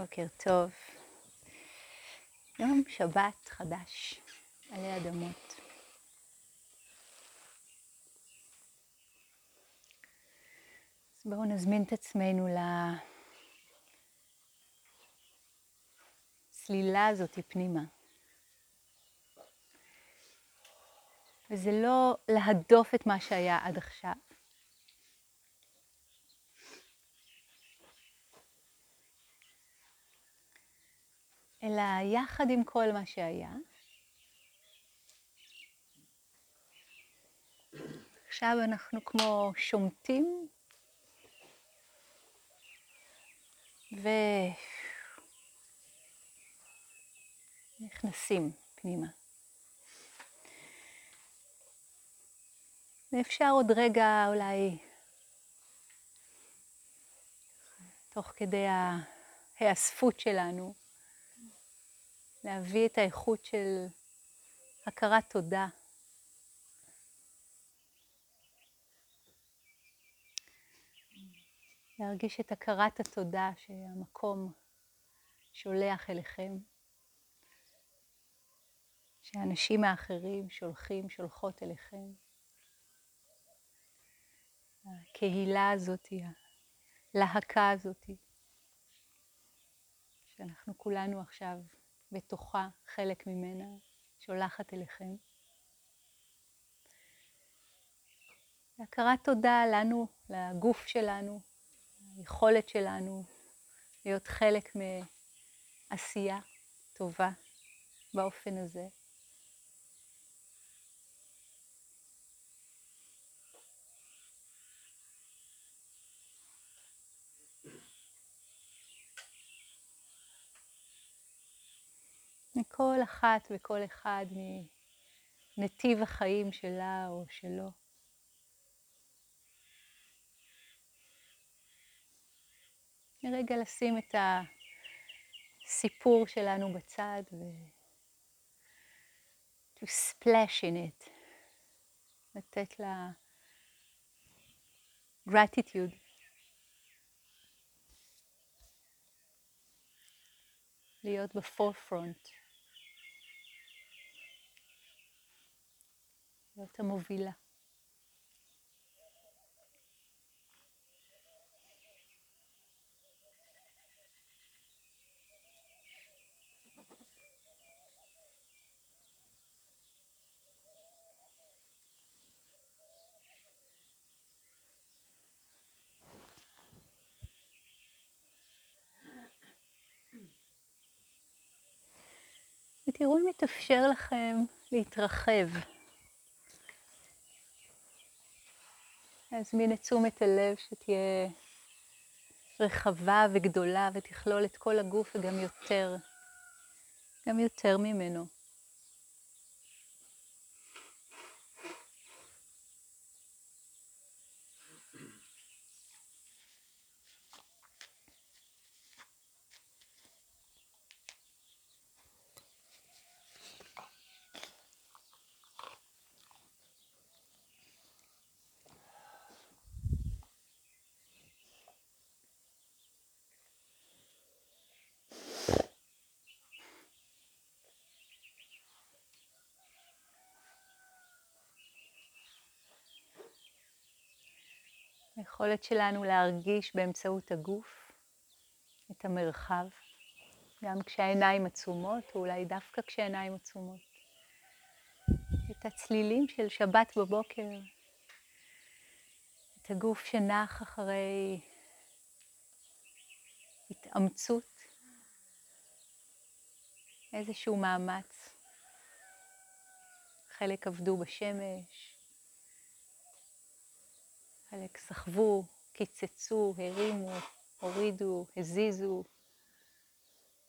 בוקר טוב. יום שבת חדש, עלי אדמות. אז בואו נזמין את עצמנו לצלילה הזאת פנימה. וזה לא להדוף את מה שהיה עד עכשיו. אלא יחד עם כל מה שהיה. עכשיו אנחנו כמו שומטים ונכנסים פנימה. ואפשר עוד רגע אולי, תוך כדי ההיאספות שלנו, להביא את האיכות של הכרת תודה. להרגיש את הכרת התודה שהמקום שולח אליכם, שהאנשים האחרים שולחים, שולחות אליכם. הקהילה הזאת, הלהקה הזאת, שאנחנו כולנו עכשיו בתוכה, חלק ממנה, שולחת אליכם. הכרת תודה לנו, לגוף שלנו, היכולת שלנו להיות חלק מעשייה טובה באופן הזה. מכל אחת וכל אחד מנתיב החיים שלה או שלו. רגע לשים את הסיפור שלנו בצד ו... to splash in it, לתת לה gratitude. להיות בפורפרונט. זאת המובילה. ותראו אם מתאפשר לכם להתרחב. להזמין את תשומת הלב שתהיה רחבה וגדולה ותכלול את כל הגוף וגם יותר, גם יותר ממנו. היכולת שלנו להרגיש באמצעות הגוף את המרחב, גם כשהעיניים עצומות, או אולי דווקא כשהעיניים עצומות. את הצלילים של שבת בבוקר, את הגוף שנח אחרי התאמצות, איזשהו מאמץ. חלק עבדו בשמש, חלק סחבו, קיצצו, הרימו, הורידו, הזיזו,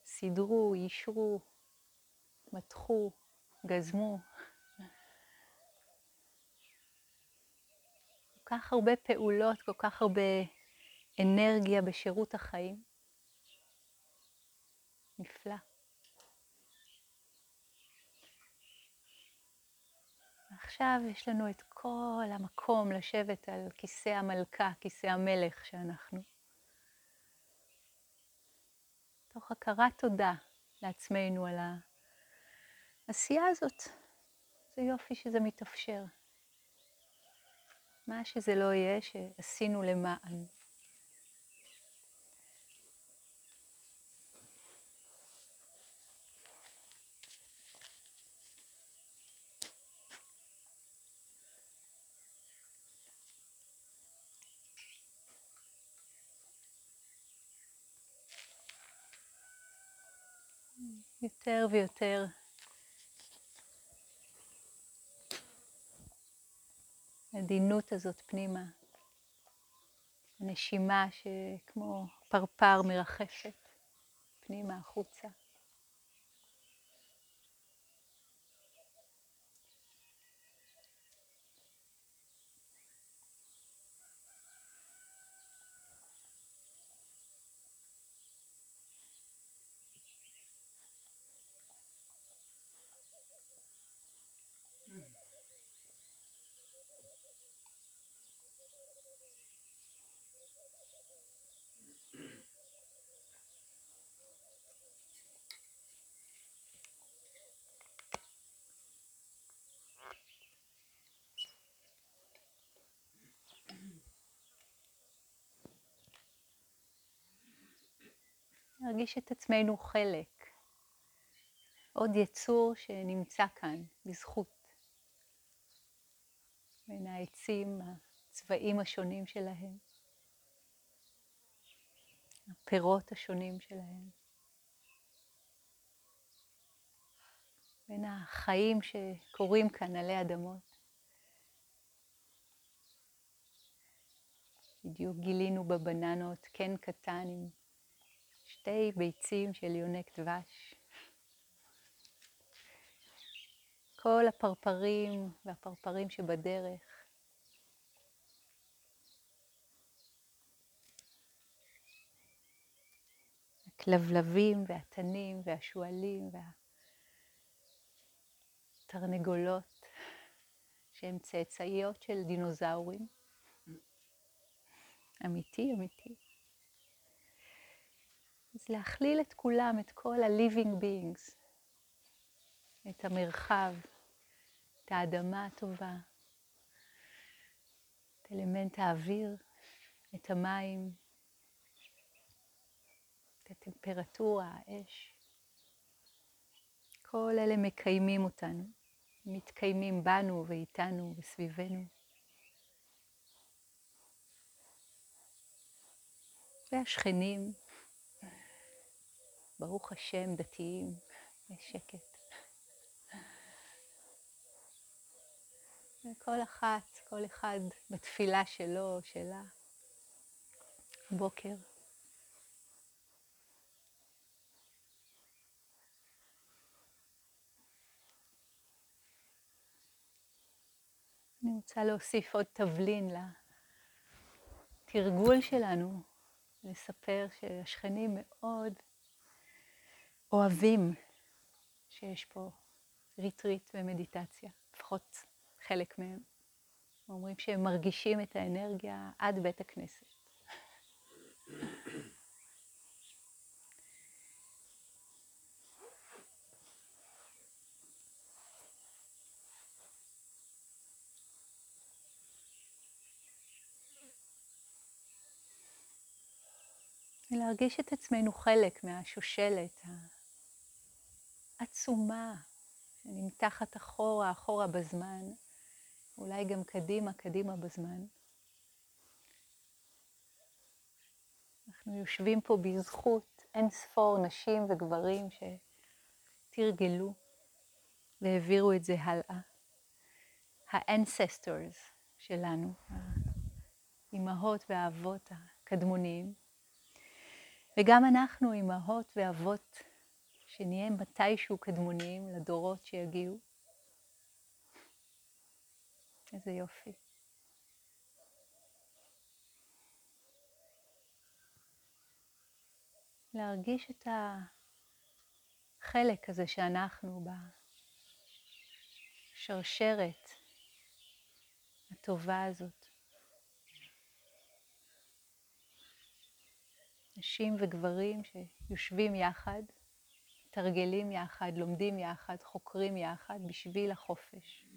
סידרו, יישרו, מתחו, גזמו. כל כך הרבה פעולות, כל כך הרבה אנרגיה בשירות החיים. נפלא. עכשיו יש לנו את כל המקום לשבת על כיסא המלכה, כיסא המלך שאנחנו. תוך הכרת תודה לעצמנו על העשייה הזאת. זה יופי שזה מתאפשר. מה שזה לא יהיה, שעשינו למען. יותר ויותר העדינות הזאת פנימה, הנשימה שכמו פרפר מרחפת פנימה החוצה. נרגיש את עצמנו חלק, עוד יצור שנמצא כאן בזכות, בין העצים, הצבעים השונים שלהם, הפירות השונים שלהם, בין החיים שקורים כאן עלי אדמות. בדיוק גילינו בבננות קן קטן עם שתי ביצים של יונק דבש. כל הפרפרים והפרפרים שבדרך. הכלבלבים והתנים והשועלים והתרנגולות שהן צאצאיות של דינוזאורים. אמיתי, אמיתי. אז להכליל את כולם, את כל ה-living beings, את המרחב, את האדמה הטובה, את אלמנט האוויר, את המים, את הטמפרטורה, האש. כל אלה מקיימים אותנו, מתקיימים בנו ואיתנו וסביבנו. והשכנים, ברוך השם, דתיים, יש שקט. וכל אחת, כל אחד בתפילה שלו, שלה, בוקר. אני רוצה להוסיף עוד תבלין לתרגול שלנו, לספר שהשכנים מאוד אוהבים שיש פה ריטריט ומדיטציה, לפחות חלק מהם. אומרים שהם מרגישים את האנרגיה עד בית הכנסת. ולהרגיש את עצמנו חלק מהשושלת עצומה, שנמתחת אחורה, אחורה בזמן, אולי גם קדימה, קדימה בזמן. אנחנו יושבים פה בזכות אין ספור נשים וגברים שתרגלו והעבירו את זה הלאה. ה ancestors שלנו, האימהות והאבות הקדמוניים. וגם אנחנו, אימהות ואבות שנהיה מתישהו קדמוניים לדורות שיגיעו. איזה יופי. להרגיש את החלק הזה שאנחנו בשרשרת הטובה הזאת. נשים וגברים שיושבים יחד, מתרגלים יחד, לומדים יחד, חוקרים יחד בשביל החופש.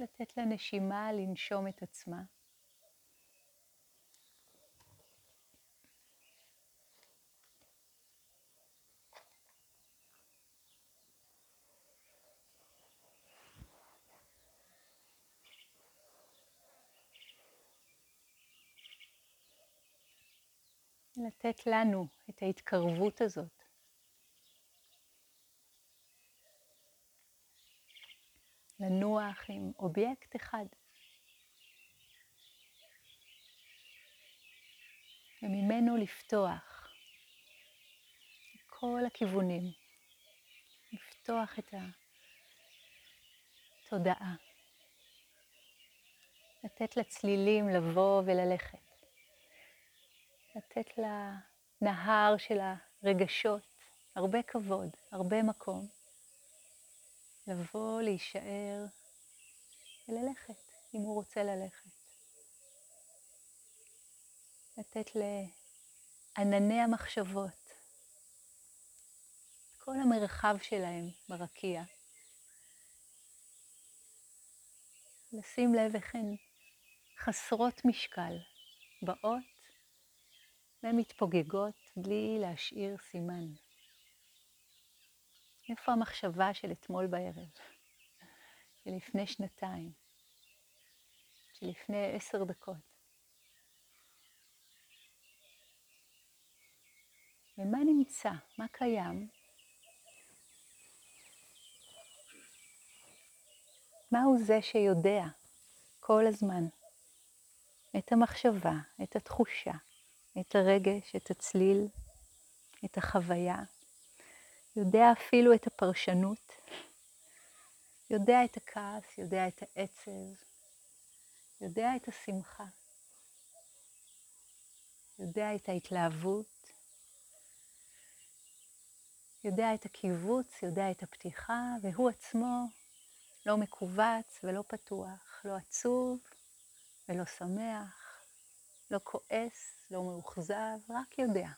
לתת לנשימה לנשום את עצמה. לתת לנו את ההתקרבות הזאת. לנוח עם אובייקט אחד. וממנו לפתוח. כל הכיוונים, לפתוח את התודעה, לתת לצלילים לבוא וללכת, לתת לנהר של הרגשות. הרבה כבוד, הרבה מקום. לבוא, להישאר וללכת, אם הוא רוצה ללכת. לתת לענני המחשבות, כל המרחב שלהם ברקיע. לשים לב איך הן חסרות משקל, באות ומתפוגגות בלי להשאיר סימן. איפה המחשבה של אתמול בערב? של לפני שנתיים? של לפני עשר דקות? ומה נמצא? מה קיים? מהו זה שיודע כל הזמן את המחשבה, את התחושה, את הרגש, את הצליל, את החוויה? יודע אפילו את הפרשנות, יודע את הכעס, יודע את העצב, יודע את השמחה, יודע את ההתלהבות, יודע את הקיבוץ, יודע את הפתיחה, והוא עצמו לא מכווץ ולא פתוח, לא עצוב ולא שמח, לא כועס, לא מאוכזב, רק יודע.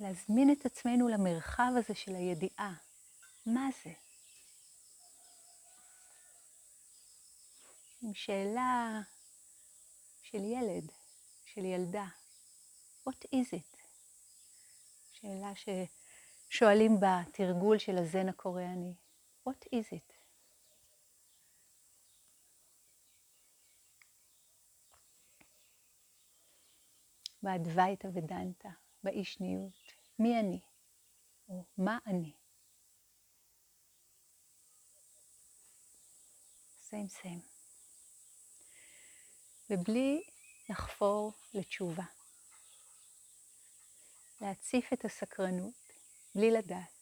להזמין את עצמנו למרחב הזה של הידיעה. מה זה? עם שאלה של ילד, של ילדה. What is it? שאלה ששואלים בתרגול של הזן הקוריאני. What is it? באדווייתא ודנתא. באישניות, מי אני, או מה אני. סיים סיים. ובלי לחפור לתשובה. להציף את הסקרנות בלי לדעת.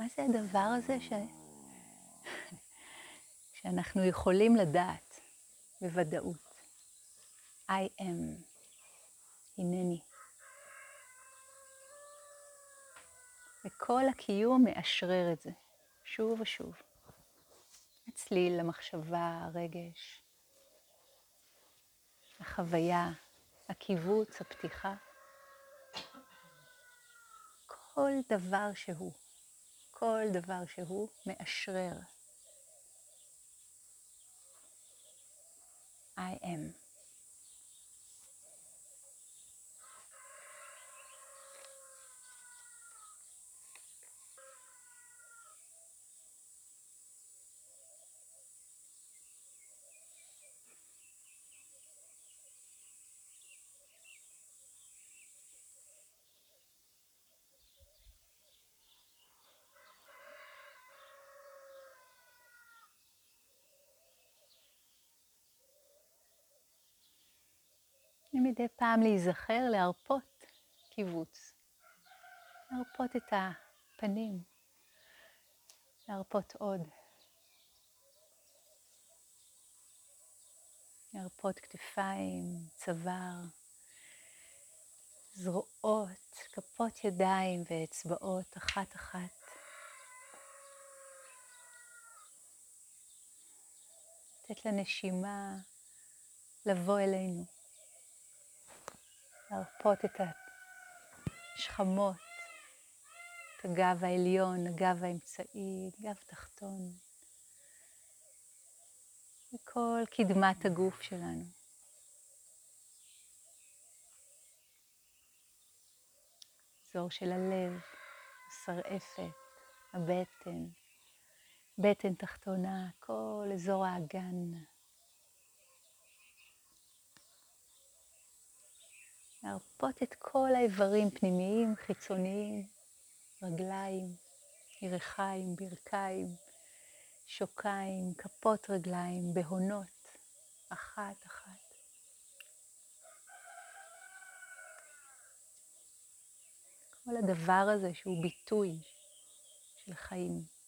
מה זה הדבר הזה ש... שאנחנו יכולים לדעת בוודאות? I am, הנני. וכל הקיום מאשרר את זה, שוב ושוב. הצליל, המחשבה, הרגש, החוויה, הקיבוץ, הפתיחה. כל דבר שהוא, כל דבר שהוא מאשרר. I am. ומדי פעם להיזכר להרפות קיבוץ, להרפות את הפנים, להרפות עוד, להרפות כתפיים, צוואר, זרועות, כפות ידיים ואצבעות אחת-אחת. לתת לנשימה לבוא אלינו. להרפות את השכמות, את הגב העליון, הגב האמצעי, גב תחתון, וכל קדמת הגוף שלנו. אזור של הלב, השרעפת, הבטן, בטן תחתונה, כל אזור האגן. להרפות את כל האיברים פנימיים, חיצוניים, רגליים, ירחיים, ברכיים, שוקיים, כפות רגליים, בהונות, אחת-אחת. כל הדבר הזה שהוא ביטוי של חיים.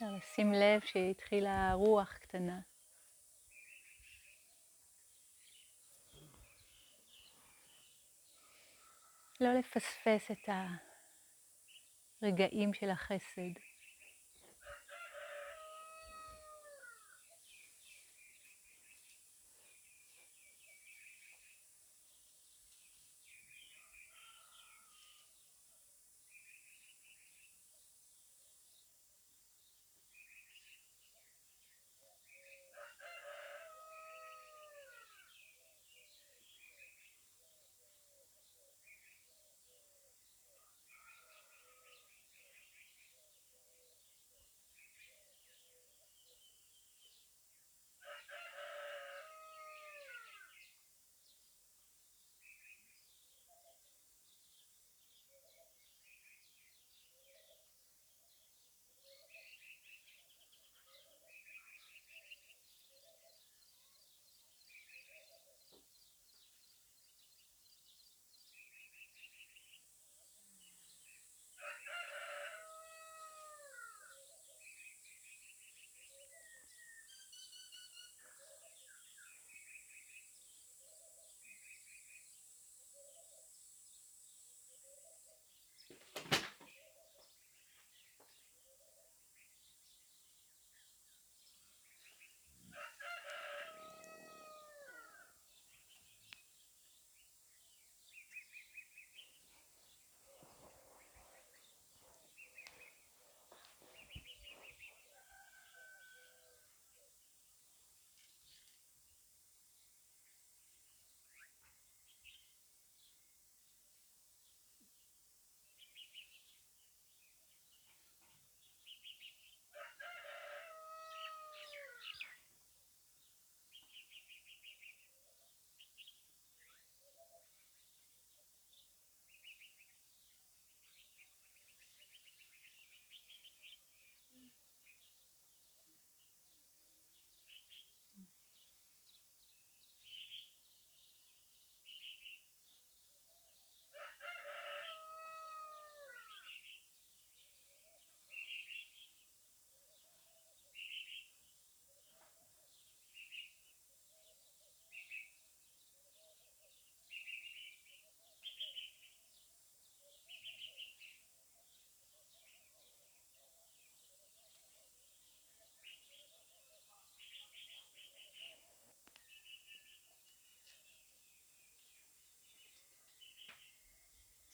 אפשר לשים לב שהתחילה רוח קטנה. לא לפספס את הרגעים של החסד.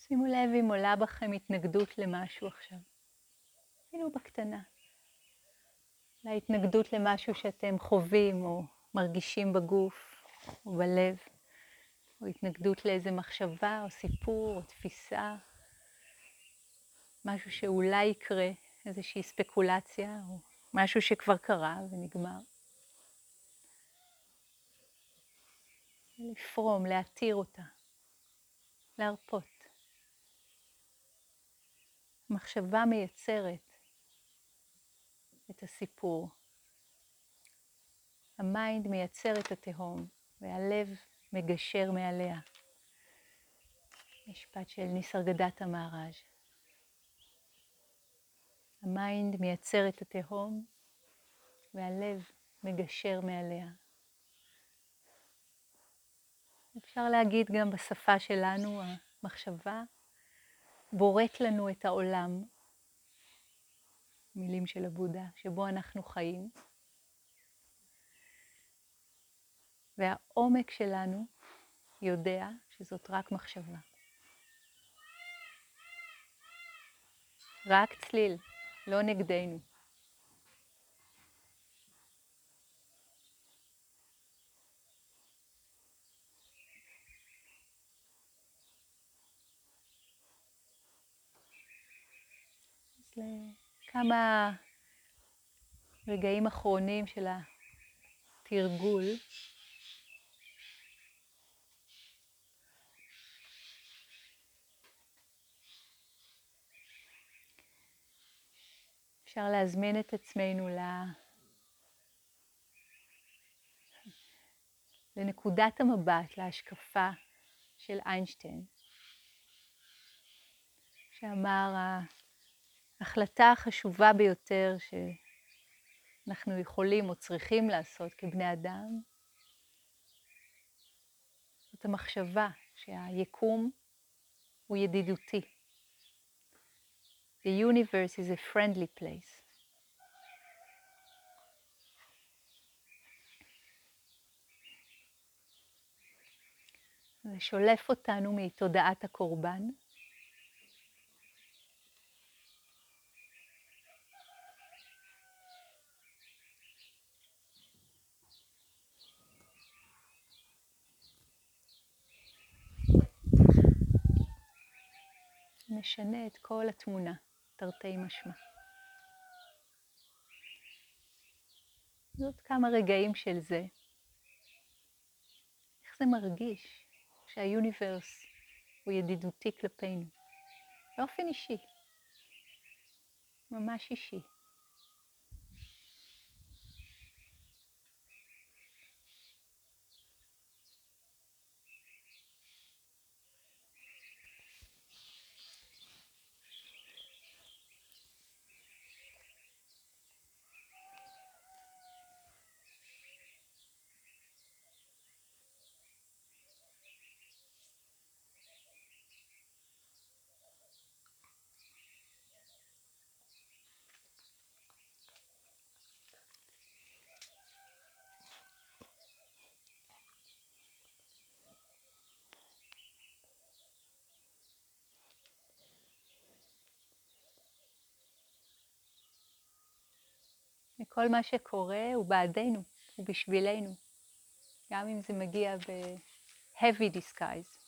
שימו לב אם עולה בכם התנגדות למשהו עכשיו, אפילו בקטנה. להתנגדות למשהו שאתם חווים או מרגישים בגוף או בלב, או התנגדות לאיזה מחשבה או סיפור או תפיסה, משהו שאולי יקרה, איזושהי ספקולציה או משהו שכבר קרה ונגמר. לפרום, להתיר אותה, להרפות. מחשבה מייצרת את הסיפור. ה mind מייצר את התהום, והלב מגשר מעליה. משפט של ניסרגדטה מהראג'. ה mind מייצר את התהום, והלב מגשר מעליה. אפשר להגיד גם בשפה שלנו, המחשבה בורט לנו את העולם, מילים של הבודה, שבו אנחנו חיים. והעומק שלנו יודע שזאת רק מחשבה. רק צליל, לא נגדנו. לכמה רגעים אחרונים של התרגול. אפשר להזמין את עצמנו ל... לנקודת המבט, להשקפה של איינשטיין, שאמר ההחלטה החשובה ביותר אנחנו יכולים או צריכים לעשות כבני אדם, זאת המחשבה שהיקום הוא ידידותי. The universe is a friendly place. זה שולף אותנו מתודעת הקורבן. משנה את כל התמונה, תרתי משמע. זאת כמה רגעים של זה. איך זה מרגיש שהיוניברס הוא ידידותי כלפינו, באופן אישי, ממש אישי. וכל מה שקורה הוא בעדנו, הוא בשבילנו, גם אם זה מגיע ב-heavy disguise.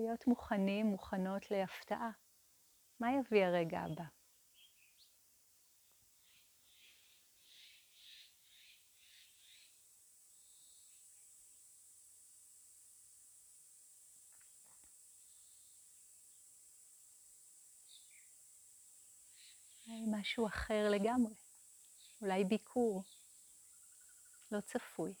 להיות מוכנים, מוכנות להפתעה. מה יביא הרגע הבא? משהו אחר לגמרי, אולי ביקור לא צפוי.